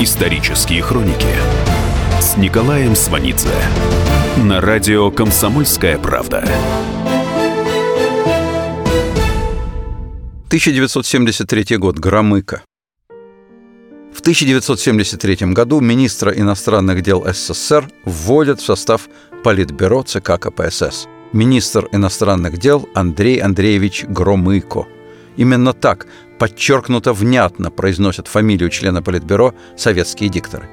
Исторические хроники с Николаем Сванидзе на радио «Комсомольская правда». 1973 год. Громыко. В 1973 году министра иностранных дел СССР вводят в состав Политбюро ЦК КПСС. Министр иностранных дел Андрей Андреевич Громыко. Именно так подчеркнуто внятно произносят фамилию члена Политбюро советские дикторы.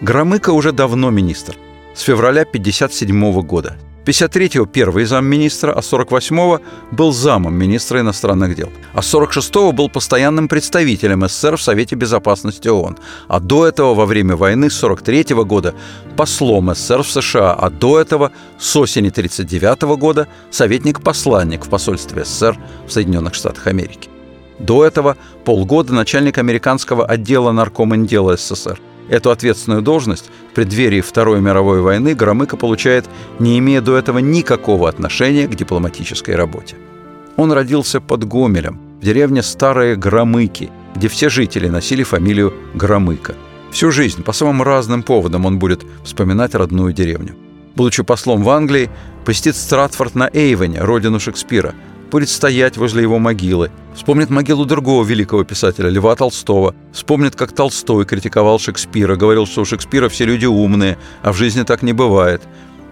Громыко уже давно министр, с февраля 1957 года. 53-го первый замминистра, а 48-го был замом министра иностранных дел. А 46-го был постоянным представителем СССР в Совете Безопасности ООН. А до этого во время войны с 43 -го года послом СССР в США, а до этого с осени 39 -го года советник-посланник в посольстве СССР в Соединенных Штатах Америки. До этого полгода начальник американского отдела наркомендела СССР. Эту ответственную должность в преддверии Второй мировой войны Громыко получает, не имея до этого никакого отношения к дипломатической работе. Он родился под Гомелем, в деревне Старые Громыки, где все жители носили фамилию Громыко. Всю жизнь по самым разным поводам он будет вспоминать родную деревню. Будучи послом в Англии, посетит Стратфорд на Эйвене, родину Шекспира – будет стоять возле его могилы, вспомнит могилу другого великого писателя, Льва Толстого, вспомнит, как Толстой критиковал Шекспира, говорил, что у Шекспира все люди умные, а в жизни так не бывает.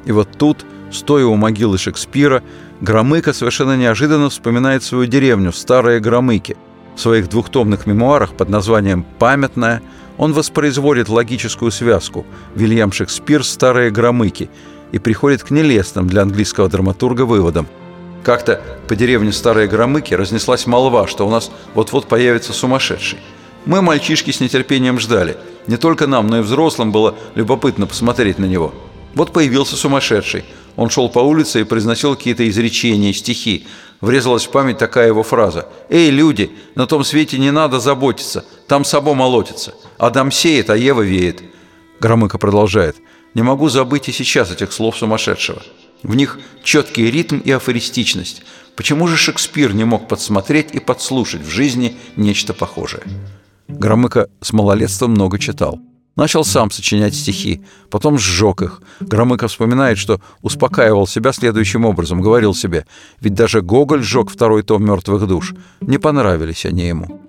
И вот тут, стоя у могилы Шекспира, Громыко совершенно неожиданно вспоминает свою деревню, Старые Громыки. В своих двухтомных мемуарах под названием «Памятная» он воспроизводит логическую связку «Вильям Шекспир. Старые Громыки» и приходит к нелестным для английского драматурга выводам – как-то по деревне Старые Громыки разнеслась молва, что у нас вот-вот появится сумасшедший. Мы, мальчишки, с нетерпением ждали. Не только нам, но и взрослым было любопытно посмотреть на него. Вот появился сумасшедший. Он шел по улице и произносил какие-то изречения, стихи. Врезалась в память такая его фраза. «Эй, люди, на том свете не надо заботиться, там сабо молотится. Адам сеет, а Ева веет». Громыко продолжает. «Не могу забыть и сейчас этих слов сумасшедшего». В них четкий ритм и афористичность. Почему же Шекспир не мог подсмотреть и подслушать в жизни нечто похожее? Громыко с малолетства много читал. Начал сам сочинять стихи, потом сжег их. Громыко вспоминает, что успокаивал себя следующим образом. Говорил себе, ведь даже Гоголь сжег второй том «Мертвых душ». Не понравились они ему.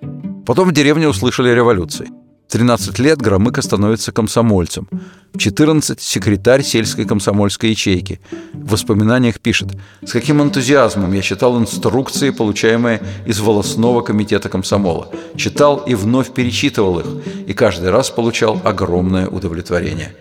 Потом в деревне услышали революции. 13 лет Громыко становится комсомольцем. В 14 – секретарь сельской комсомольской ячейки. В воспоминаниях пишет «С каким энтузиазмом я читал инструкции, получаемые из волосного комитета комсомола. Читал и вновь перечитывал их, и каждый раз получал огромное удовлетворение».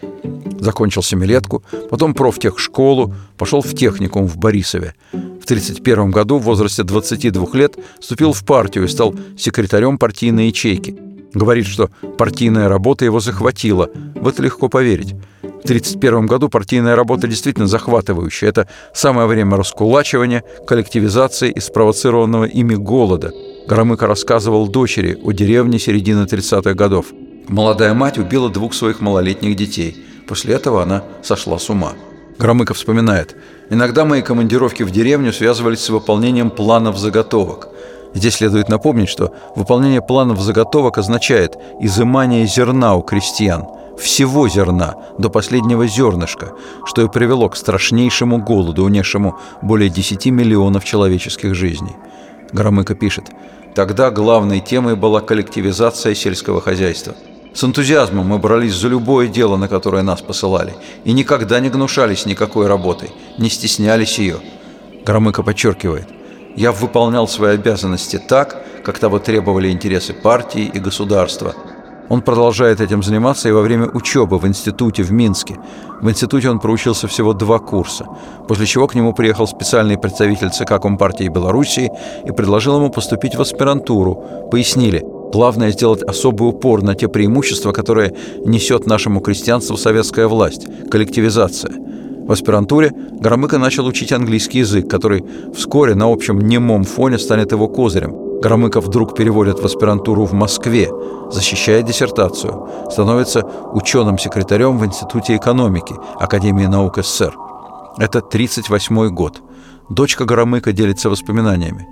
Закончил семилетку, потом профтехшколу, пошел в техникум в Борисове. В 1931 году в возрасте 22 лет вступил в партию и стал секретарем партийной ячейки – Говорит, что партийная работа его захватила. В это легко поверить. В 1931 году партийная работа действительно захватывающая. Это самое время раскулачивания, коллективизации и спровоцированного ими голода. Громыко рассказывал дочери о деревне середины 30-х годов. Молодая мать убила двух своих малолетних детей. После этого она сошла с ума. Громыко вспоминает. «Иногда мои командировки в деревню связывались с выполнением планов заготовок. Здесь следует напомнить, что выполнение планов заготовок означает изымание зерна у крестьян, всего зерна, до последнего зернышка, что и привело к страшнейшему голоду, унесшему более 10 миллионов человеческих жизней. Громыко пишет, «Тогда главной темой была коллективизация сельского хозяйства. С энтузиазмом мы брались за любое дело, на которое нас посылали, и никогда не гнушались никакой работой, не стеснялись ее». Громыко подчеркивает, я выполнял свои обязанности так, как того требовали интересы партии и государства. Он продолжает этим заниматься и во время учебы в институте в Минске. В институте он проучился всего два курса, после чего к нему приехал специальный представитель ЦК Компартии Белоруссии и предложил ему поступить в аспирантуру. Пояснили, главное сделать особый упор на те преимущества, которые несет нашему крестьянству советская власть – коллективизация – в аспирантуре Громыко начал учить английский язык, который вскоре на общем немом фоне станет его козырем. Громыко вдруг переводят в аспирантуру в Москве, защищает диссертацию, становится ученым-секретарем в Институте экономики Академии наук СССР. Это 1938 год. Дочка Громыка делится воспоминаниями.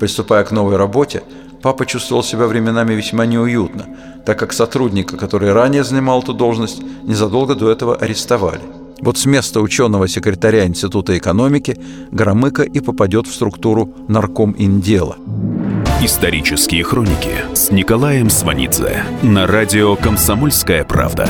Приступая к новой работе, папа чувствовал себя временами весьма неуютно, так как сотрудника, который ранее занимал эту должность, незадолго до этого арестовали. Вот с места ученого-секретаря Института экономики Громыко и попадет в структуру нарком индела. Исторические хроники с Николаем Сванидзе на радио «Комсомольская правда».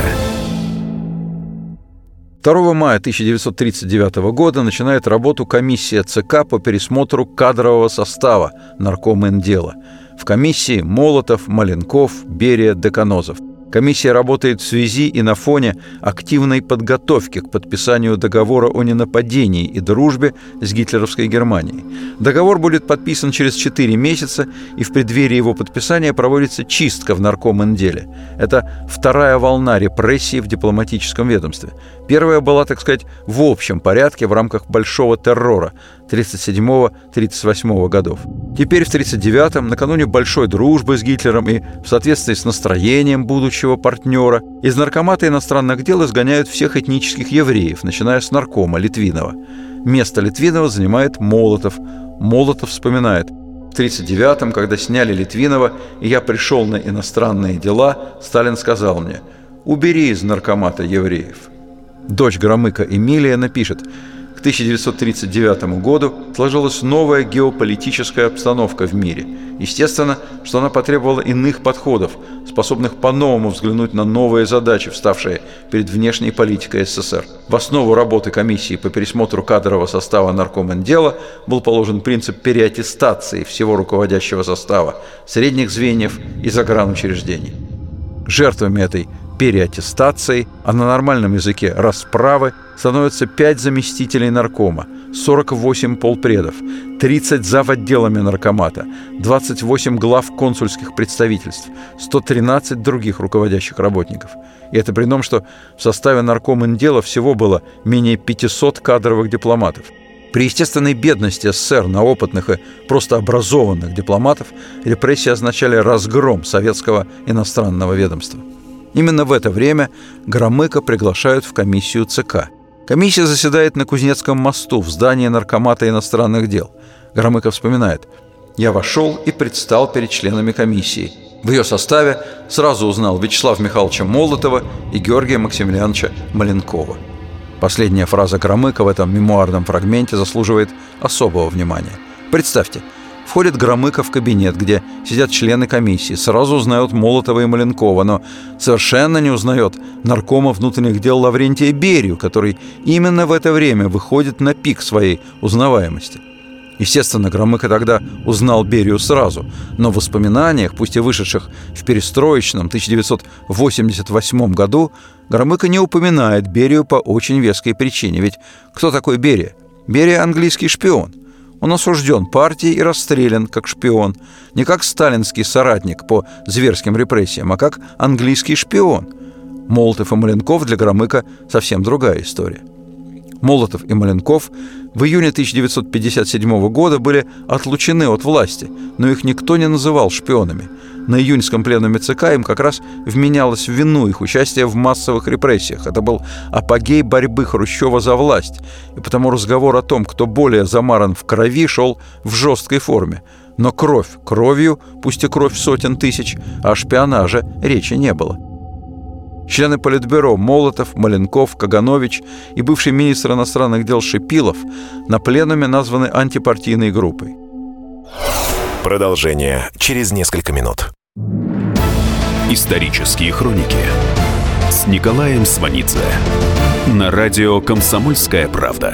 2 мая 1939 года начинает работу комиссия ЦК по пересмотру кадрового состава наркома Индела. В комиссии Молотов, Маленков, Берия, Деканозов – Комиссия работает в связи и на фоне активной подготовки к подписанию договора о ненападении и дружбе с гитлеровской Германией. Договор будет подписан через 4 месяца, и в преддверии его подписания проводится чистка в наркомэнделе. Это вторая волна репрессий в дипломатическом ведомстве. Первая была, так сказать, в общем порядке в рамках большого террора 37-38 годов. Теперь в 1939-м, накануне большой дружбы с Гитлером и в соответствии с настроением будущего партнера, из наркомата иностранных дел изгоняют всех этнических евреев, начиная с наркома Литвинова. Место Литвинова занимает Молотов. Молотов вспоминает – в 1939-м, когда сняли Литвинова, и я пришел на иностранные дела, Сталин сказал мне «Убери из наркомата евреев». Дочь Громыка Эмилия напишет – 1939 году сложилась новая геополитическая обстановка в мире. Естественно, что она потребовала иных подходов, способных по-новому взглянуть на новые задачи, вставшие перед внешней политикой СССР. В основу работы комиссии по пересмотру кадрового состава наркомендела был положен принцип переаттестации всего руководящего состава, средних звеньев и загранучреждений. Жертвами этой переаттестации, а на нормальном языке расправы становятся 5 заместителей наркома, 48 полпредов, 30 зав. отделами наркомата, 28 глав консульских представительств, 113 других руководящих работников. И это при том, что в составе наркоминдела всего было менее 500 кадровых дипломатов. При естественной бедности СССР на опытных и просто образованных дипломатов репрессии означали разгром советского иностранного ведомства. Именно в это время Громыка приглашают в комиссию ЦК. Комиссия заседает на Кузнецком мосту в здании Наркомата иностранных дел. Громыко вспоминает. «Я вошел и предстал перед членами комиссии. В ее составе сразу узнал Вячеслава Михайловича Молотова и Георгия Максимилиановича Маленкова». Последняя фраза Громыка в этом мемуарном фрагменте заслуживает особого внимания. Представьте – Входит Громыко в кабинет, где сидят члены комиссии. Сразу узнает Молотова и Маленкова, но совершенно не узнает наркома внутренних дел Лаврентия Берию, который именно в это время выходит на пик своей узнаваемости. Естественно, Громыко тогда узнал Берию сразу, но в воспоминаниях, пусть и вышедших в перестроечном 1988 году, Громыко не упоминает Берию по очень веской причине. Ведь кто такой Берия? Берия – английский шпион – он осужден партией и расстрелян как шпион. Не как сталинский соратник по зверским репрессиям, а как английский шпион. Молотов и Маленков для Громыка совсем другая история. Молотов и Маленков в июне 1957 года были отлучены от власти, но их никто не называл шпионами. На июньском пленуме ЦК им как раз вменялось в вину их участие в массовых репрессиях. Это был апогей борьбы Хрущева за власть, и потому разговор о том, кто более замаран в крови, шел в жесткой форме. Но кровь кровью, пусть и кровь сотен тысяч, а о шпионаже речи не было. Члены Политбюро Молотов, Маленков, Каганович и бывший министр иностранных дел Шипилов на пленуме названы антипартийной группой. Продолжение через несколько минут. Исторические хроники с Николаем Сванидзе на радио «Комсомольская правда».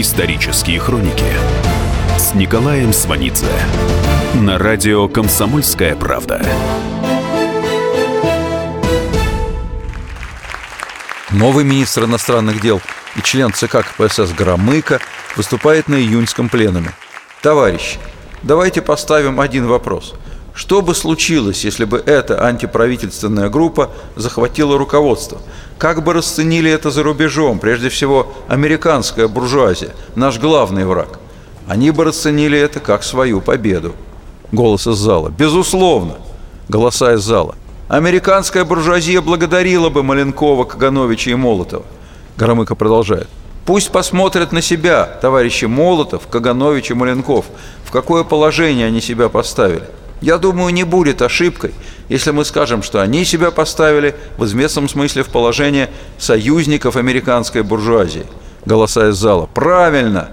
Исторические хроники с Николаем Сванидзе на радио «Комсомольская правда». Новый министр иностранных дел и член ЦК КПСС Громыко выступает на июньском пленуме. Товарищи, давайте поставим один вопрос. Что бы случилось, если бы эта антиправительственная группа захватила руководство? Как бы расценили это за рубежом, прежде всего американская буржуазия, наш главный враг? Они бы расценили это как свою победу. Голос из зала. Безусловно. Голоса из зала. Американская буржуазия благодарила бы Маленкова, Кагановича и Молотова. Громыко продолжает. Пусть посмотрят на себя, товарищи Молотов, Каганович и Маленков, в какое положение они себя поставили. Я думаю, не будет ошибкой, если мы скажем, что они себя поставили в известном смысле в положение союзников американской буржуазии. Голоса из зала. Правильно!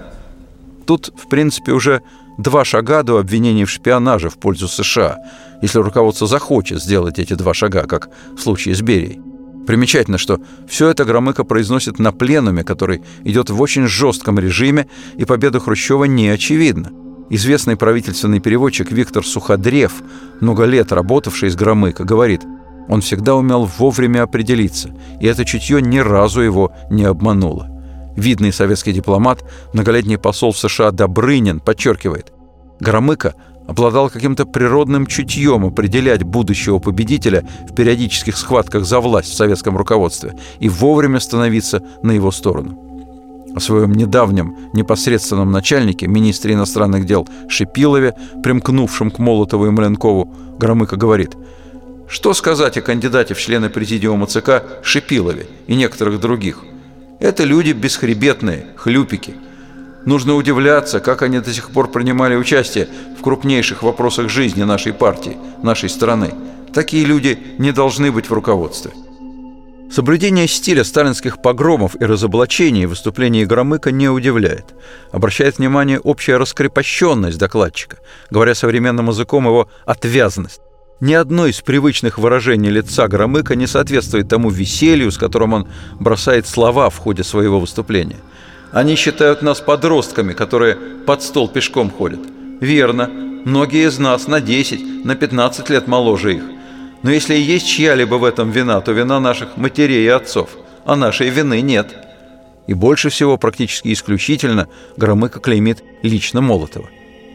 Тут, в принципе, уже два шага до обвинений в шпионаже в пользу США, если руководство захочет сделать эти два шага, как в случае с Берией. Примечательно, что все это Громыко произносит на пленуме, который идет в очень жестком режиме, и победа Хрущева не очевидна. Известный правительственный переводчик Виктор Суходрев, много лет работавший с Громыко, говорит, он всегда умел вовремя определиться, и это чутье ни разу его не обмануло. Видный советский дипломат, многолетний посол в США Добрынин подчеркивает, Громыко обладал каким-то природным чутьем определять будущего победителя в периодических схватках за власть в советском руководстве и вовремя становиться на его сторону. О своем недавнем непосредственном начальнике, министре иностранных дел Шипилове, примкнувшем к Молотову и Маленкову, Громыко говорит, что сказать о кандидате в члены президиума ЦК Шипилове и некоторых других? Это люди бесхребетные, хлюпики. Нужно удивляться, как они до сих пор принимали участие в крупнейших вопросах жизни нашей партии, нашей страны. Такие люди не должны быть в руководстве. Соблюдение стиля сталинских погромов и разоблачений в выступлении Громыка не удивляет. Обращает внимание общая раскрепощенность докладчика, говоря современным языком его «отвязность». Ни одно из привычных выражений лица Громыка не соответствует тому веселью, с которым он бросает слова в ходе своего выступления. Они считают нас подростками, которые под стол пешком ходят. Верно, многие из нас на 10, на 15 лет моложе их. Но если и есть чья-либо в этом вина, то вина наших матерей и отцов, а нашей вины нет. И больше всего, практически исключительно, Громыко клеймит лично Молотова.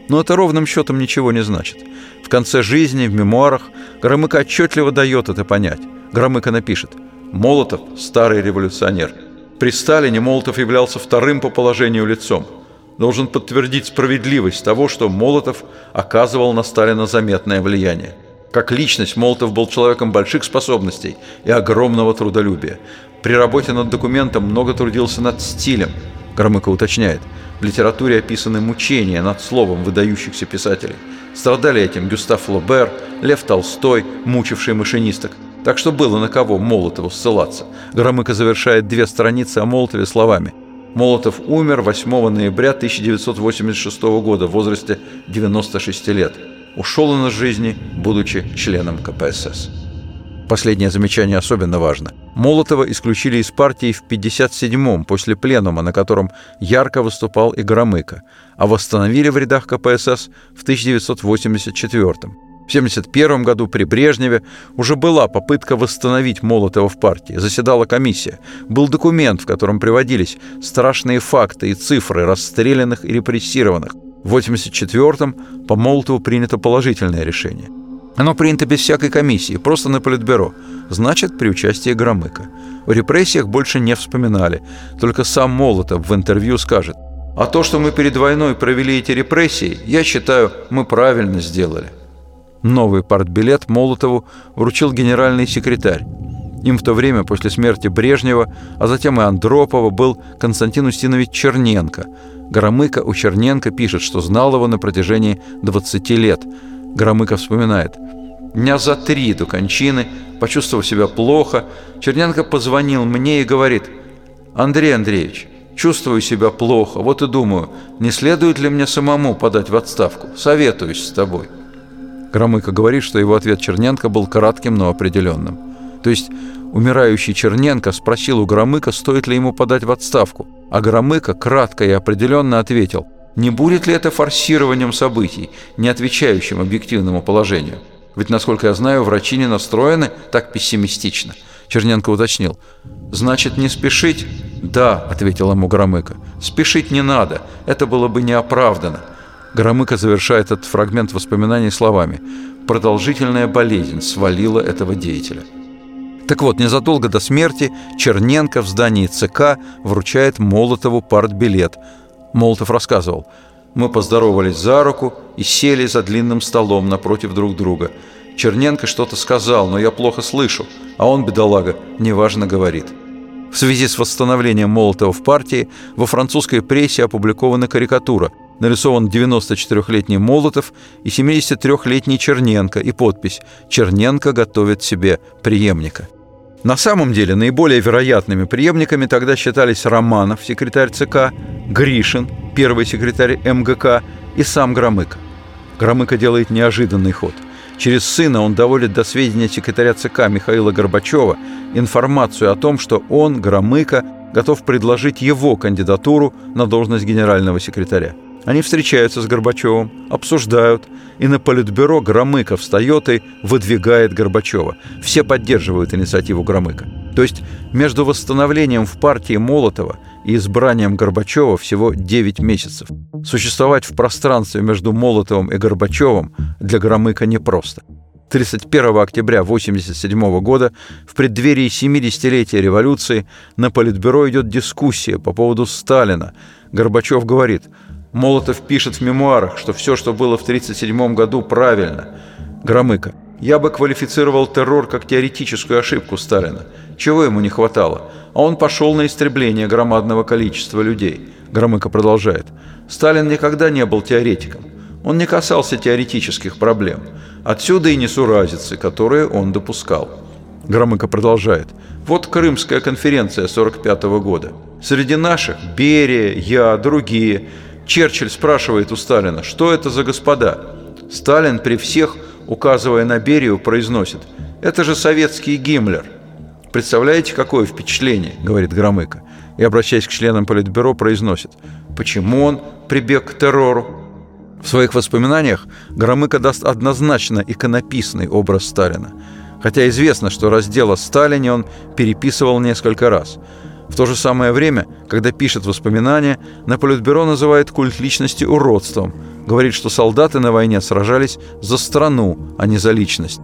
Но это ровным счетом ничего не значит. В конце жизни, в мемуарах, Громыко отчетливо дает это понять. Громыко напишет «Молотов – старый революционер. При Сталине Молотов являлся вторым по положению лицом. Должен подтвердить справедливость того, что Молотов оказывал на Сталина заметное влияние. Как личность Молотов был человеком больших способностей и огромного трудолюбия. При работе над документом много трудился над стилем. Громыко уточняет. В литературе описаны мучения над словом выдающихся писателей. Страдали этим Гюстав Флобер, Лев Толстой, мучивший машинисток. Так что было на кого Молотову ссылаться. Громыко завершает две страницы о Молотове словами. Молотов умер 8 ноября 1986 года в возрасте 96 лет ушел он из жизни, будучи членом КПСС. Последнее замечание особенно важно. Молотова исключили из партии в 57-м после пленума, на котором ярко выступал и Громыко, а восстановили в рядах КПСС в 1984-м. В 1971 году при Брежневе уже была попытка восстановить Молотова в партии. Заседала комиссия. Был документ, в котором приводились страшные факты и цифры расстрелянных и репрессированных. В 1984-м по Молотову принято положительное решение. Оно принято без всякой комиссии, просто на политбюро. Значит, при участии Громыка. О репрессиях больше не вспоминали. Только сам Молотов в интервью скажет. А то, что мы перед войной провели эти репрессии, я считаю, мы правильно сделали. Новый партбилет Молотову вручил генеральный секретарь. Им в то время, после смерти Брежнева, а затем и Андропова, был Константин Устинович Черненко – Громыко у Черненко пишет, что знал его на протяжении 20 лет. Громыко вспоминает. «Дня за три до кончины, почувствовав себя плохо, Черненко позвонил мне и говорит, «Андрей Андреевич, чувствую себя плохо, вот и думаю, не следует ли мне самому подать в отставку? Советуюсь с тобой». Громыко говорит, что его ответ Черненко был кратким, но определенным. То есть умирающий Черненко спросил у Громыка, стоит ли ему подать в отставку – а Громыко кратко и определенно ответил, не будет ли это форсированием событий, не отвечающим объективному положению. Ведь, насколько я знаю, врачи не настроены так пессимистично. Черненко уточнил. «Значит, не спешить?» «Да», — ответил ему Громыко, — «спешить не надо, это было бы неоправданно». Громыко завершает этот фрагмент воспоминаний словами «Продолжительная болезнь свалила этого деятеля». Так вот, незадолго до смерти Черненко в здании ЦК вручает Молотову партбилет. Молотов рассказывал – мы поздоровались за руку и сели за длинным столом напротив друг друга. Черненко что-то сказал, но я плохо слышу, а он, бедолага, неважно говорит. В связи с восстановлением Молотова в партии во французской прессе опубликована карикатура. Нарисован 94-летний Молотов и 73-летний Черненко и подпись «Черненко готовит себе преемника». На самом деле наиболее вероятными преемниками тогда считались Романов, секретарь ЦК, Гришин, первый секретарь МГК и сам Громыко. Громыко делает неожиданный ход. Через сына он доводит до сведения секретаря ЦК Михаила Горбачева информацию о том, что он, Громыко, готов предложить его кандидатуру на должность генерального секретаря. Они встречаются с Горбачевым, обсуждают, и на политбюро Громыко встает и выдвигает Горбачева. Все поддерживают инициативу Громыка. То есть между восстановлением в партии Молотова и избранием Горбачева всего 9 месяцев. Существовать в пространстве между Молотовым и Горбачевым для Громыка непросто. 31 октября 1987 года в преддверии 70-летия революции на Политбюро идет дискуссия по поводу Сталина. Горбачев говорит – Молотов пишет в мемуарах, что все, что было в 1937 году, правильно. Громыко. Я бы квалифицировал террор как теоретическую ошибку Сталина. Чего ему не хватало? А он пошел на истребление громадного количества людей. Громыко продолжает. Сталин никогда не был теоретиком. Он не касался теоретических проблем. Отсюда и несуразицы, которые он допускал. Громыко продолжает. Вот Крымская конференция 1945 года. Среди наших – Берия, я, другие – Черчилль спрашивает у Сталина, что это за господа? Сталин при всех, указывая на Берию, произносит «Это же советский Гиммлер». «Представляете, какое впечатление?» – говорит Громыко. И, обращаясь к членам Политбюро, произносит «Почему он прибег к террору?» В своих воспоминаниях Громыко даст однозначно иконописный образ Сталина. Хотя известно, что раздел о Сталине он переписывал несколько раз – в то же самое время, когда пишет воспоминания, на Политбюро называет культ личности уродством, говорит, что солдаты на войне сражались за страну, а не за личность.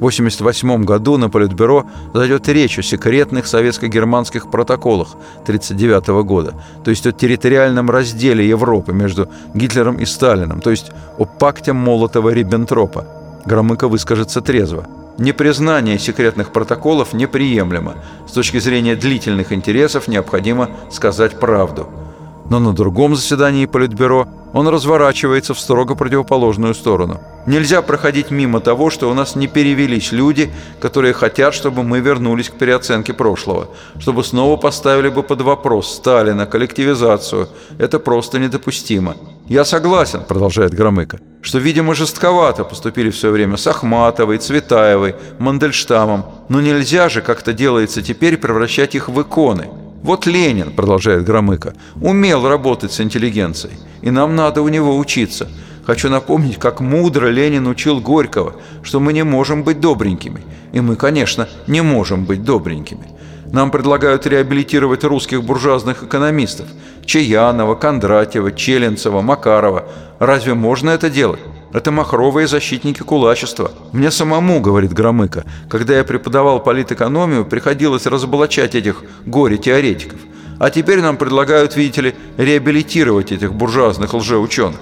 В 1988 году на Политбюро зайдет речь о секретных советско-германских протоколах 1939 года, то есть о территориальном разделе Европы между Гитлером и Сталином, то есть о пакте Молотова-Риббентропа. Громыко выскажется трезво – Непризнание секретных протоколов неприемлемо. С точки зрения длительных интересов необходимо сказать правду. Но на другом заседании Политбюро он разворачивается в строго противоположную сторону. Нельзя проходить мимо того, что у нас не перевелись люди, которые хотят, чтобы мы вернулись к переоценке прошлого, чтобы снова поставили бы под вопрос Сталина, коллективизацию. Это просто недопустимо. «Я согласен», — продолжает Громыко, «что, видимо, жестковато поступили все время с Ахматовой, Цветаевой, Мандельштамом, но нельзя же, как то делается теперь, превращать их в иконы». Вот Ленин, продолжает Громыко, умел работать с интеллигенцией, и нам надо у него учиться. Хочу напомнить, как мудро Ленин учил Горького, что мы не можем быть добренькими. И мы, конечно, не можем быть добренькими. Нам предлагают реабилитировать русских буржуазных экономистов – Чаянова, Кондратьева, Челенцева, Макарова. Разве можно это делать? Это махровые защитники кулачества. Мне самому, говорит Громыко, когда я преподавал политэкономию, приходилось разоблачать этих горе-теоретиков. А теперь нам предлагают, видите ли, реабилитировать этих буржуазных лжеученых.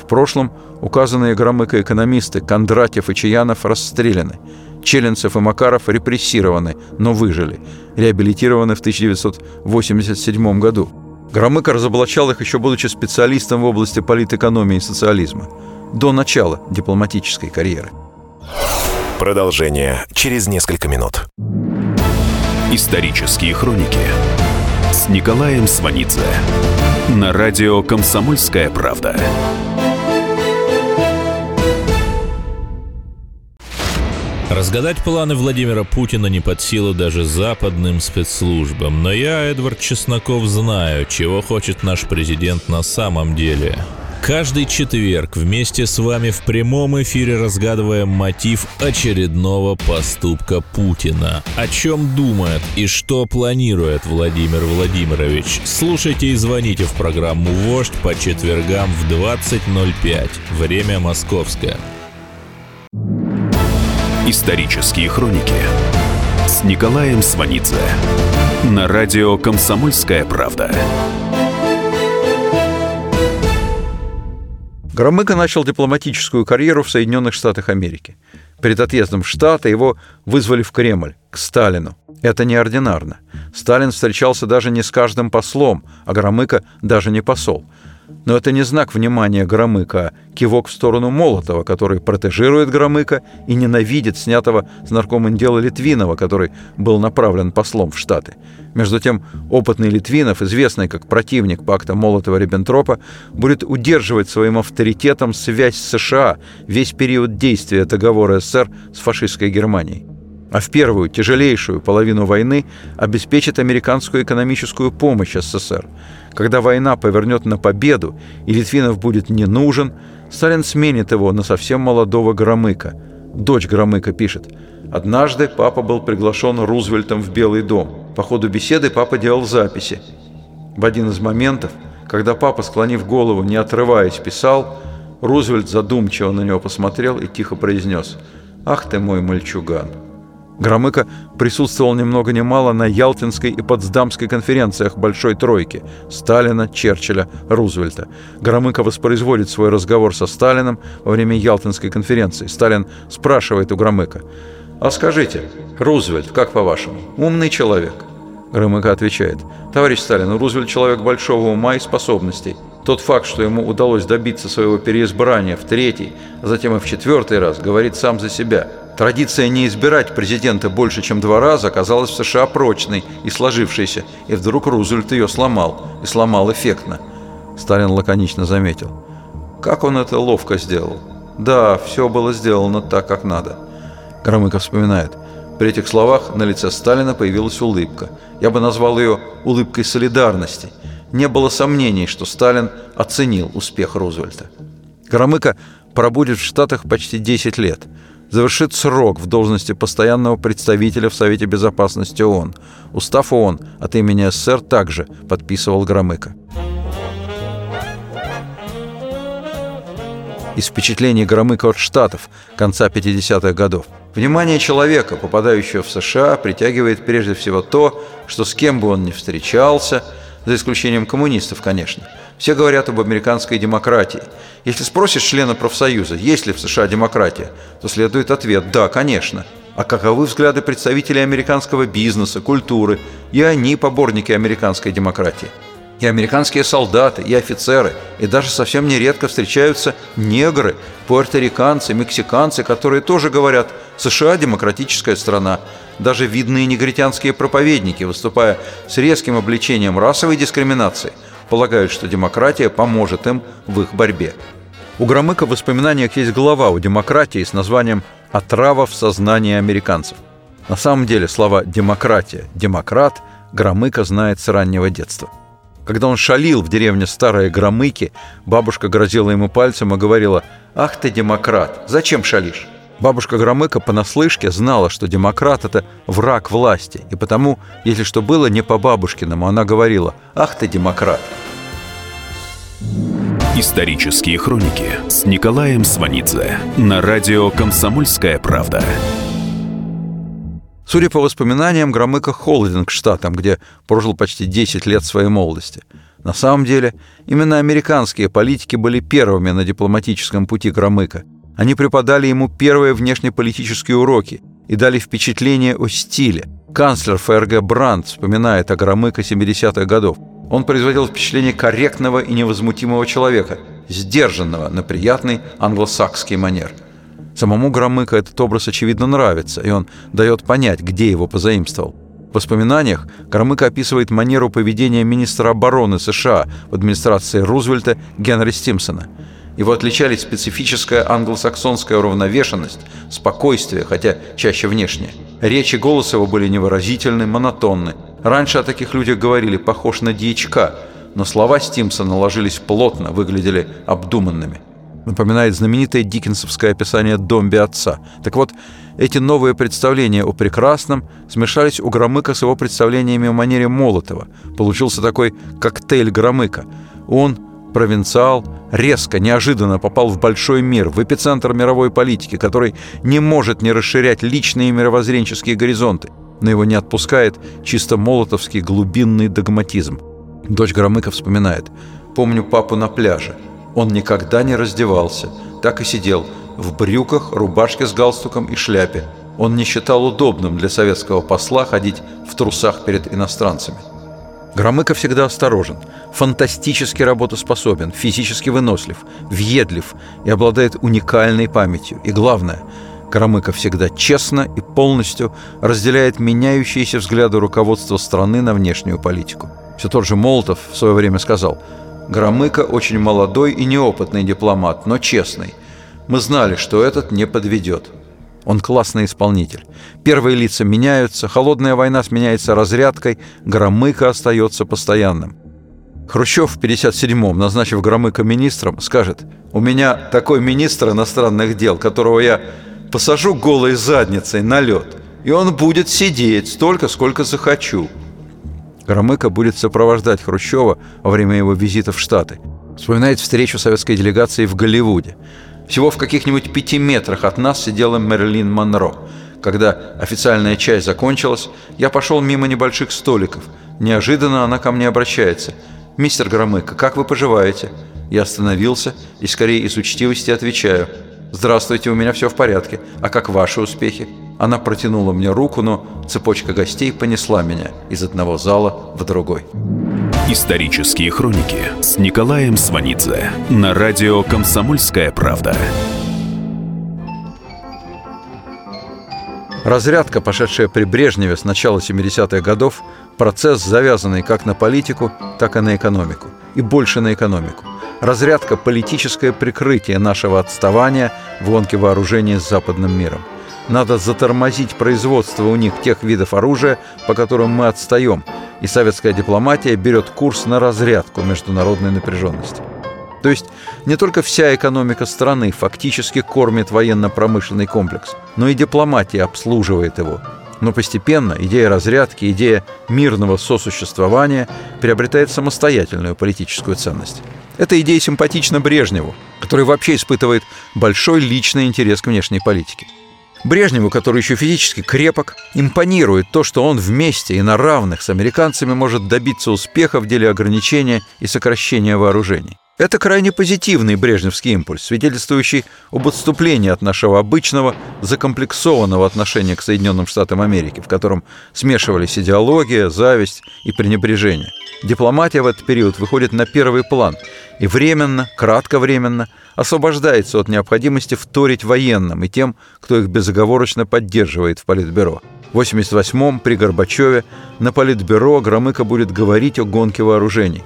В прошлом указанные Громыко экономисты Кондратьев и Чаянов расстреляны. Челенцев и Макаров репрессированы, но выжили. Реабилитированы в 1987 году. Громыко разоблачал их еще будучи специалистом в области политэкономии и социализма до начала дипломатической карьеры. Продолжение через несколько минут. Исторические хроники с Николаем Сванидзе на радио «Комсомольская правда». Разгадать планы Владимира Путина не под силу даже западным спецслужбам, но я, Эдвард Чесноков, знаю, чего хочет наш президент на самом деле – Каждый четверг вместе с вами в прямом эфире разгадываем мотив очередного поступка Путина. О чем думает и что планирует Владимир Владимирович. Слушайте и звоните в программу «Вождь» по четвергам в 20.05. Время московское. Исторические хроники с Николаем Сванидзе на радио «Комсомольская правда». Громыко начал дипломатическую карьеру в Соединенных Штатах Америки. Перед отъездом в Штаты его вызвали в Кремль, к Сталину. Это неординарно. Сталин встречался даже не с каждым послом, а Громыко даже не посол – но это не знак внимания Громыка, а кивок в сторону Молотова, который протежирует Громыка и ненавидит снятого с наркомом дела Литвинова, который был направлен послом в Штаты. Между тем, опытный Литвинов, известный как противник пакта Молотова-Риббентропа, будет удерживать своим авторитетом связь с США весь период действия договора СССР с фашистской Германией а в первую, тяжелейшую половину войны обеспечит американскую экономическую помощь СССР. Когда война повернет на победу и Литвинов будет не нужен, Сталин сменит его на совсем молодого Громыка. Дочь Громыка пишет. «Однажды папа был приглашен Рузвельтом в Белый дом. По ходу беседы папа делал записи. В один из моментов, когда папа, склонив голову, не отрываясь, писал, Рузвельт задумчиво на него посмотрел и тихо произнес «Ах ты мой мальчуган!» Громыко присутствовал ни много ни мало на Ялтинской и Потсдамской конференциях Большой Тройки Сталина, Черчилля, Рузвельта. Громыко воспроизводит свой разговор со Сталином во время Ялтинской конференции. Сталин спрашивает у Громыка, «А скажите, Рузвельт, как по-вашему, умный человек?» Громыко отвечает, «Товарищ Сталин, Рузвельт человек большого ума и способностей. Тот факт, что ему удалось добиться своего переизбрания в третий, а затем и в четвертый раз, говорит сам за себя – Традиция не избирать президента больше, чем два раза, оказалась в США прочной и сложившейся, и вдруг Рузвельт ее сломал, и сломал эффектно. Сталин лаконично заметил. Как он это ловко сделал? Да, все было сделано так, как надо. Громыко вспоминает. При этих словах на лице Сталина появилась улыбка. Я бы назвал ее улыбкой солидарности. Не было сомнений, что Сталин оценил успех Рузвельта. Громыко пробудет в Штатах почти 10 лет – завершит срок в должности постоянного представителя в Совете Безопасности ООН. Устав ООН от имени СССР также подписывал Громыко. Из впечатлений Громыка от Штатов конца 50-х годов. Внимание человека, попадающего в США, притягивает прежде всего то, что с кем бы он ни встречался, за исключением коммунистов, конечно – все говорят об американской демократии. Если спросишь члена профсоюза, есть ли в США демократия, то следует ответ «да, конечно». А каковы взгляды представителей американского бизнеса, культуры? И они поборники американской демократии. И американские солдаты, и офицеры, и даже совсем нередко встречаются негры, пуэрториканцы, мексиканцы, которые тоже говорят «США – демократическая страна». Даже видные негритянские проповедники, выступая с резким обличением расовой дискриминации – полагают, что демократия поможет им в их борьбе. У Громыка в воспоминаниях есть глава о демократии с названием «Отрава в сознании американцев». На самом деле слова «демократия», «демократ» Громыко знает с раннего детства. Когда он шалил в деревне Старые Громыки, бабушка грозила ему пальцем и говорила «Ах ты, демократ, зачем шалишь?» Бабушка Громыка понаслышке знала, что демократ – это враг власти, и потому, если что было не по бабушкиному, она говорила «Ах ты, демократ!». Исторические хроники с Николаем Сванидзе на радио «Комсомольская правда». Судя по воспоминаниям, Громыко холоден к Штатам, где прожил почти 10 лет своей молодости. На самом деле, именно американские политики были первыми на дипломатическом пути Громыка – они преподали ему первые внешнеполитические уроки и дали впечатление о стиле. Канцлер ФРГ Брандт вспоминает о Громыко 70-х годов. Он производил впечатление корректного и невозмутимого человека, сдержанного на приятный англосакский манер. Самому Громыко этот образ, очевидно, нравится, и он дает понять, где его позаимствовал. В воспоминаниях Громыко описывает манеру поведения министра обороны США в администрации Рузвельта Генри Стимсона – его отличали специфическая англосаксонская уравновешенность, спокойствие, хотя чаще внешнее. Речи голос его были невыразительны, монотонны. Раньше о таких людях говорили «похож на дьячка», но слова Стимсона ложились плотно, выглядели обдуманными. Напоминает знаменитое диккенсовское описание «Домби отца». Так вот, эти новые представления о прекрасном смешались у Громыка с его представлениями о манере Молотова. Получился такой коктейль Громыка. Он, провинциал, резко, неожиданно попал в большой мир, в эпицентр мировой политики, который не может не расширять личные мировоззренческие горизонты, но его не отпускает чисто молотовский глубинный догматизм. Дочь Громыка вспоминает «Помню папу на пляже. Он никогда не раздевался, так и сидел – в брюках, рубашке с галстуком и шляпе. Он не считал удобным для советского посла ходить в трусах перед иностранцами. Громыко всегда осторожен, фантастически работоспособен, физически вынослив, въедлив и обладает уникальной памятью. И главное, Громыко всегда честно и полностью разделяет меняющиеся взгляды руководства страны на внешнюю политику. Все тот же Молотов в свое время сказал, «Громыко очень молодой и неопытный дипломат, но честный. Мы знали, что этот не подведет. Он классный исполнитель. Первые лица меняются, холодная война сменяется разрядкой, Громыко остается постоянным. Хрущев в 57-м, назначив Громыко министром, скажет, «У меня такой министр иностранных дел, которого я посажу голой задницей на лед, и он будет сидеть столько, сколько захочу». Громыко будет сопровождать Хрущева во время его визита в Штаты. Вспоминает встречу советской делегации в Голливуде – всего в каких-нибудь пяти метрах от нас сидела Мерлин Монро. Когда официальная часть закончилась, я пошел мимо небольших столиков. Неожиданно она ко мне обращается. «Мистер Громыко, как вы поживаете?» Я остановился и скорее из учтивости отвечаю. «Здравствуйте, у меня все в порядке. А как ваши успехи?» Она протянула мне руку, но цепочка гостей понесла меня из одного зала в другой. Исторические хроники с Николаем Сванидзе на радио «Комсомольская правда». Разрядка, пошедшая при Брежневе с начала 70-х годов, процесс, завязанный как на политику, так и на экономику. И больше на экономику. Разрядка – политическое прикрытие нашего отставания в гонке вооружения с западным миром. Надо затормозить производство у них тех видов оружия, по которым мы отстаем, и советская дипломатия берет курс на разрядку международной напряженности. То есть не только вся экономика страны фактически кормит военно-промышленный комплекс, но и дипломатия обслуживает его. Но постепенно идея разрядки, идея мирного сосуществования приобретает самостоятельную политическую ценность. Эта идея симпатична Брежневу, который вообще испытывает большой личный интерес к внешней политике. Брежневу, который еще физически крепок, импонирует то, что он вместе и на равных с американцами может добиться успеха в деле ограничения и сокращения вооружений. Это крайне позитивный брежневский импульс, свидетельствующий об отступлении от нашего обычного, закомплексованного отношения к Соединенным Штатам Америки, в котором смешивались идеология, зависть и пренебрежение. Дипломатия в этот период выходит на первый план и временно, кратковременно освобождается от необходимости вторить военным и тем, кто их безоговорочно поддерживает в Политбюро. В 88-м при Горбачеве на Политбюро Громыко будет говорить о гонке вооружений.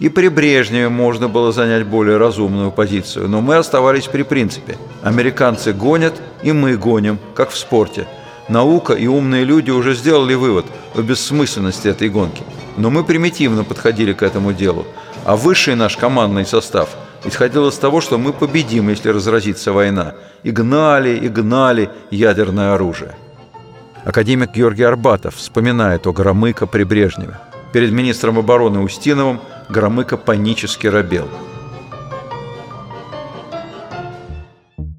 И при Брежневе можно было занять более разумную позицию, но мы оставались при принципе. Американцы гонят, и мы гоним, как в спорте. Наука и умные люди уже сделали вывод о бессмысленности этой гонки. Но мы примитивно подходили к этому делу. А высший наш командный состав исходил из того, что мы победим, если разразится война. И гнали, и гнали ядерное оружие. Академик Георгий Арбатов вспоминает о Громыко при Брежневе. Перед министром обороны Устиновым Громыко панически робел.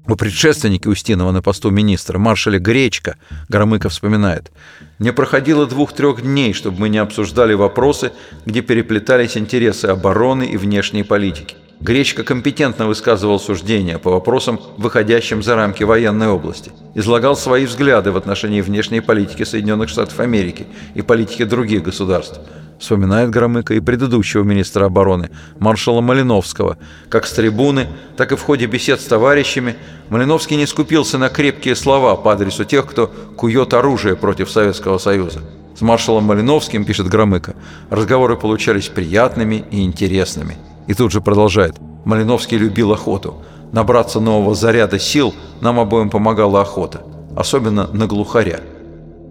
У предшественника Устинова на посту министра, маршале Гречка, Громыко вспоминает, «Не проходило двух-трех дней, чтобы мы не обсуждали вопросы, где переплетались интересы обороны и внешней политики. Гречка компетентно высказывал суждения по вопросам, выходящим за рамки военной области, излагал свои взгляды в отношении внешней политики Соединенных Штатов Америки и политики других государств. Вспоминает Громыко и предыдущего министра обороны, маршала Малиновского. Как с трибуны, так и в ходе бесед с товарищами Малиновский не скупился на крепкие слова по адресу тех, кто кует оружие против Советского Союза. С маршалом Малиновским, пишет Громыко, разговоры получались приятными и интересными. И тут же продолжает. Малиновский любил охоту. Набраться нового заряда сил нам обоим помогала охота. Особенно на глухаря.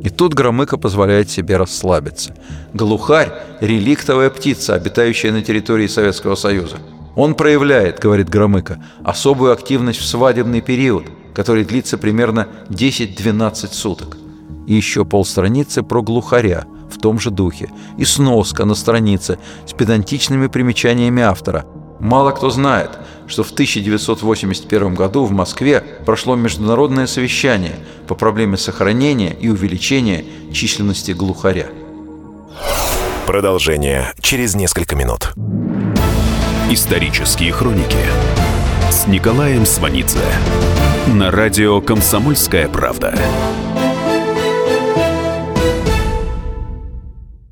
И тут Громыко позволяет себе расслабиться. Глухарь – реликтовая птица, обитающая на территории Советского Союза. Он проявляет, говорит Громыко, особую активность в свадебный период, который длится примерно 10-12 суток. И еще полстраницы про глухаря в том же духе. И сноска на странице с педантичными примечаниями автора. Мало кто знает, что в 1981 году в Москве прошло международное совещание по проблеме сохранения и увеличения численности глухаря. Продолжение через несколько минут. Исторические хроники с Николаем Сванидзе на радио «Комсомольская правда».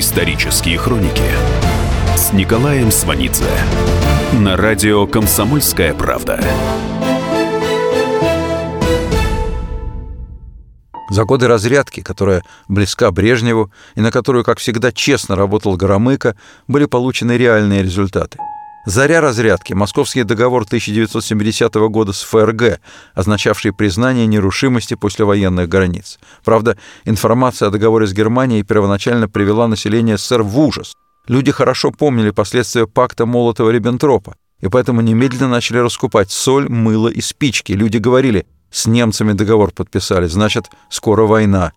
Исторические хроники с Николаем Сванидзе на радио «Комсомольская правда». За годы разрядки, которая близка Брежневу и на которую, как всегда, честно работал Громыко, были получены реальные результаты. Заря разрядки – Московский договор 1970 года с ФРГ, означавший признание нерушимости послевоенных границ. Правда, информация о договоре с Германией первоначально привела население СССР в ужас. Люди хорошо помнили последствия пакта Молотова-Риббентропа, и поэтому немедленно начали раскупать соль, мыло и спички. Люди говорили, с немцами договор подписали, значит, скоро война.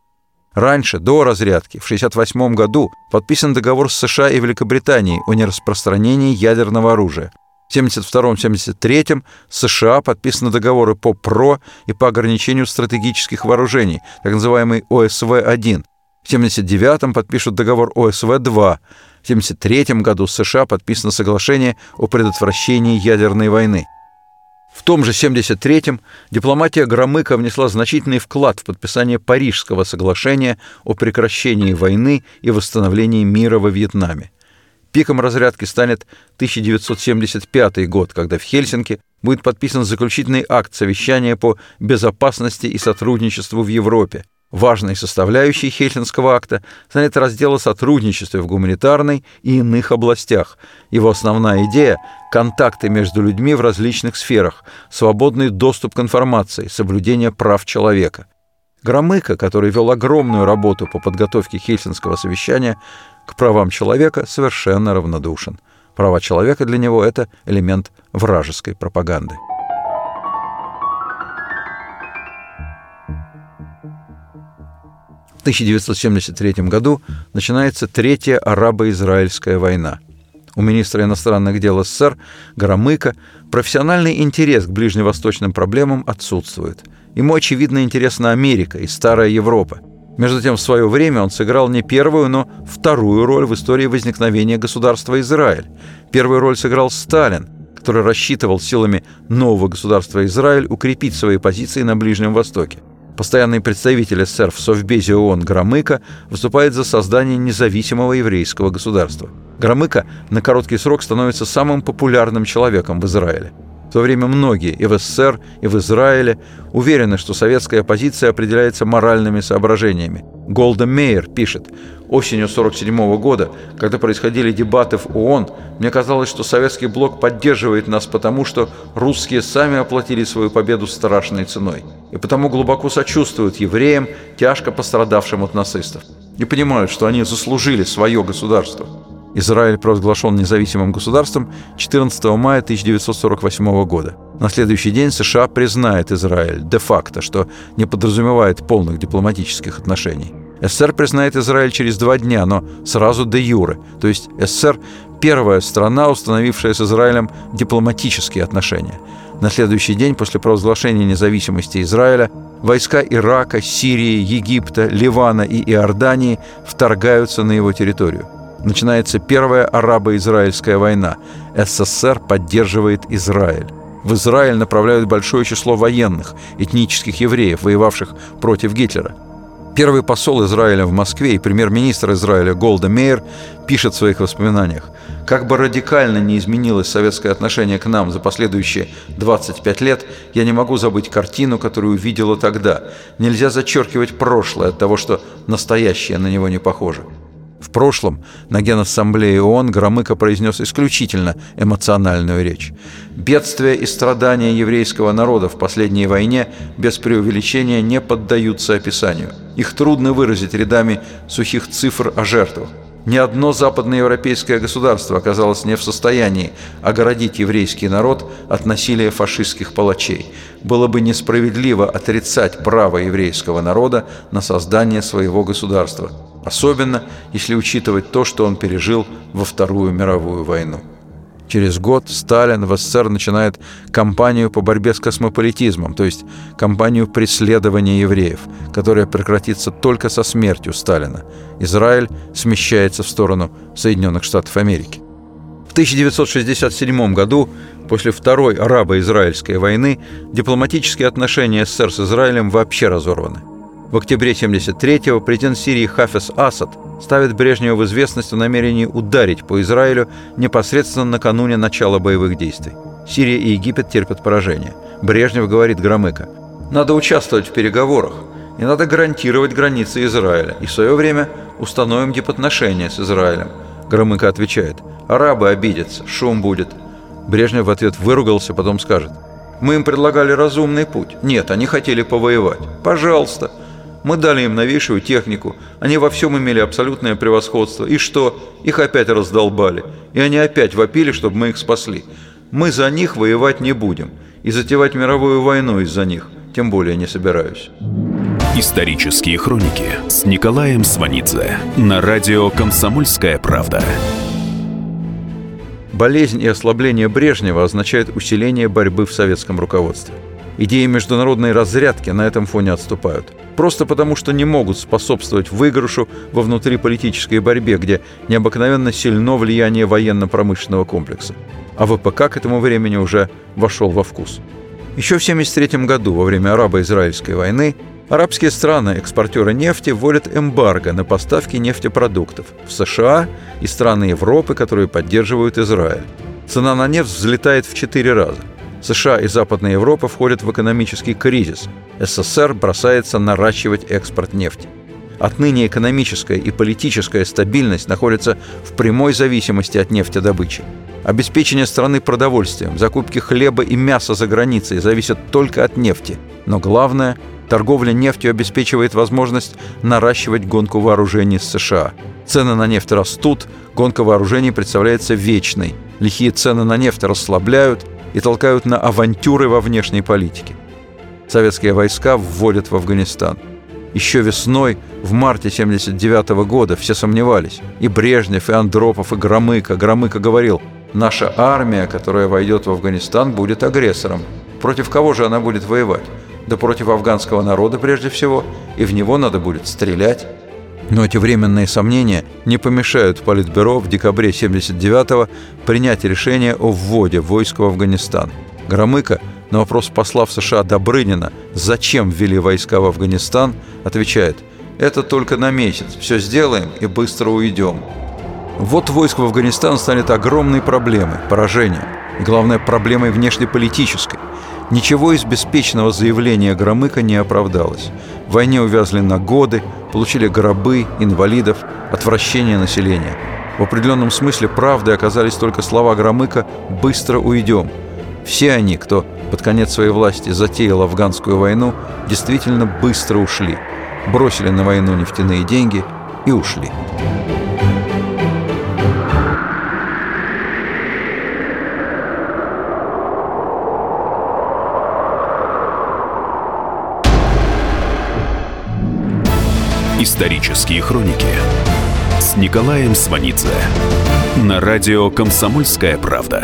Раньше, до разрядки, в 1968 году подписан договор с США и Великобританией о нераспространении ядерного оружия. В 1972-1973 США подписаны договоры по ПРО и по ограничению стратегических вооружений, так называемый ОСВ-1. В 1979 подпишут договор ОСВ-2. В 1973 году с США подписано соглашение о предотвращении ядерной войны. В том же 73-м дипломатия Громыка внесла значительный вклад в подписание Парижского соглашения о прекращении войны и восстановлении мира во Вьетнаме. Пиком разрядки станет 1975 год, когда в Хельсинки будет подписан заключительный акт совещания по безопасности и сотрудничеству в Европе, Важной составляющей Хельсинского акта станет раздел о сотрудничестве в гуманитарной и иных областях. Его основная идея – контакты между людьми в различных сферах, свободный доступ к информации, соблюдение прав человека. Громыко, который вел огромную работу по подготовке Хельсинского совещания, к правам человека совершенно равнодушен. Права человека для него – это элемент вражеской пропаганды. 1973 году начинается Третья арабо-израильская война. У министра иностранных дел СССР Громыка профессиональный интерес к ближневосточным проблемам отсутствует. Ему, очевидно, интересна Америка и Старая Европа. Между тем, в свое время он сыграл не первую, но вторую роль в истории возникновения государства Израиль. Первую роль сыграл Сталин, который рассчитывал силами нового государства Израиль укрепить свои позиции на Ближнем Востоке. Постоянный представитель СССР в Совбезе ООН Громыко выступает за создание независимого еврейского государства. Громыко на короткий срок становится самым популярным человеком в Израиле. В то время многие и в СССР, и в Израиле уверены, что советская позиция определяется моральными соображениями. Голда Мейер пишет, осенью 1947 года, когда происходили дебаты в ООН, мне казалось, что советский блок поддерживает нас потому, что русские сами оплатили свою победу страшной ценой, и потому глубоко сочувствуют евреям, тяжко пострадавшим от нацистов, и понимают, что они заслужили свое государство – Израиль провозглашен независимым государством 14 мая 1948 года. На следующий день США признает Израиль де-факто, что не подразумевает полных дипломатических отношений. СССР признает Израиль через два дня, но сразу де юре, то есть СССР первая страна, установившая с Израилем дипломатические отношения. На следующий день после провозглашения независимости Израиля войска Ирака, Сирии, Египта, Ливана и Иордании вторгаются на его территорию. Начинается первая арабо-израильская война. СССР поддерживает Израиль. В Израиль направляют большое число военных, этнических евреев, воевавших против Гитлера – Первый посол Израиля в Москве и премьер-министр Израиля Голда Мейер пишет в своих воспоминаниях, «Как бы радикально не изменилось советское отношение к нам за последующие 25 лет, я не могу забыть картину, которую увидела тогда. Нельзя зачеркивать прошлое от того, что настоящее на него не похоже». В прошлом на Генассамблее ООН Громыко произнес исключительно эмоциональную речь. Бедствия и страдания еврейского народа в последней войне без преувеличения не поддаются описанию. Их трудно выразить рядами сухих цифр о жертвах. Ни одно западноевропейское государство оказалось не в состоянии огородить еврейский народ от насилия фашистских палачей. Было бы несправедливо отрицать право еврейского народа на создание своего государства – Особенно, если учитывать то, что он пережил во Вторую мировую войну. Через год Сталин в СССР начинает кампанию по борьбе с космополитизмом, то есть кампанию преследования евреев, которая прекратится только со смертью Сталина. Израиль смещается в сторону Соединенных Штатов Америки. В 1967 году, после Второй арабо-израильской войны, дипломатические отношения СССР с Израилем вообще разорваны – в октябре 73-го президент Сирии Хафез Асад ставит Брежнева в известность о намерении ударить по Израилю непосредственно накануне начала боевых действий. Сирия и Египет терпят поражение. Брежнев говорит Громыко, «Надо участвовать в переговорах, и надо гарантировать границы Израиля, и в свое время установим дипотношения с Израилем». Громыко отвечает, «Арабы обидятся, шум будет». Брежнев в ответ выругался, потом скажет, «Мы им предлагали разумный путь. Нет, они хотели повоевать. Пожалуйста, мы дали им новейшую технику, они во всем имели абсолютное превосходство. И что? Их опять раздолбали. И они опять вопили, чтобы мы их спасли. Мы за них воевать не будем. И затевать мировую войну из-за них тем более не собираюсь. Исторические хроники с Николаем Сванидзе на радио «Комсомольская правда». Болезнь и ослабление Брежнева означают усиление борьбы в советском руководстве. Идеи международной разрядки на этом фоне отступают. Просто потому, что не могут способствовать выигрышу во внутриполитической борьбе, где необыкновенно сильно влияние военно-промышленного комплекса. А ВПК к этому времени уже вошел во вкус. Еще в 1973 году, во время арабо-израильской войны, арабские страны, экспортеры нефти, вводят эмбарго на поставки нефтепродуктов в США и страны Европы, которые поддерживают Израиль. Цена на нефть взлетает в 4 раза. США и Западная Европа входят в экономический кризис. СССР бросается наращивать экспорт нефти. Отныне экономическая и политическая стабильность находятся в прямой зависимости от нефтедобычи. Обеспечение страны продовольствием, закупки хлеба и мяса за границей зависят только от нефти. Но главное, торговля нефтью обеспечивает возможность наращивать гонку вооружений с США. Цены на нефть растут, гонка вооружений представляется вечной. Лихие цены на нефть расслабляют, и толкают на авантюры во внешней политике. Советские войска вводят в Афганистан. Еще весной, в марте 1979 года, все сомневались. И Брежнев, и Андропов, и Громыко. Громыко говорил, наша армия, которая войдет в Афганистан, будет агрессором. Против кого же она будет воевать? Да против афганского народа прежде всего, и в него надо будет стрелять. Но эти временные сомнения не помешают Политбюро в декабре 1979-го принять решение о вводе войск в Афганистан. Громыко на вопрос посла в США Добрынина, зачем ввели войска в Афганистан, отвечает «Это только на месяц, все сделаем и быстро уйдем». Вот войск в Афганистан станет огромной проблемой, поражением, и, главное, проблемой внешнеполитической. Ничего из беспечного заявления Громыка не оправдалось. В войне увязли на годы, получили гробы, инвалидов, отвращение населения. В определенном смысле правдой оказались только слова Громыка «быстро уйдем». Все они, кто под конец своей власти затеял афганскую войну, действительно быстро ушли, бросили на войну нефтяные деньги и ушли. Исторические хроники с Николаем Сванидзе На радио «Комсомольская правда».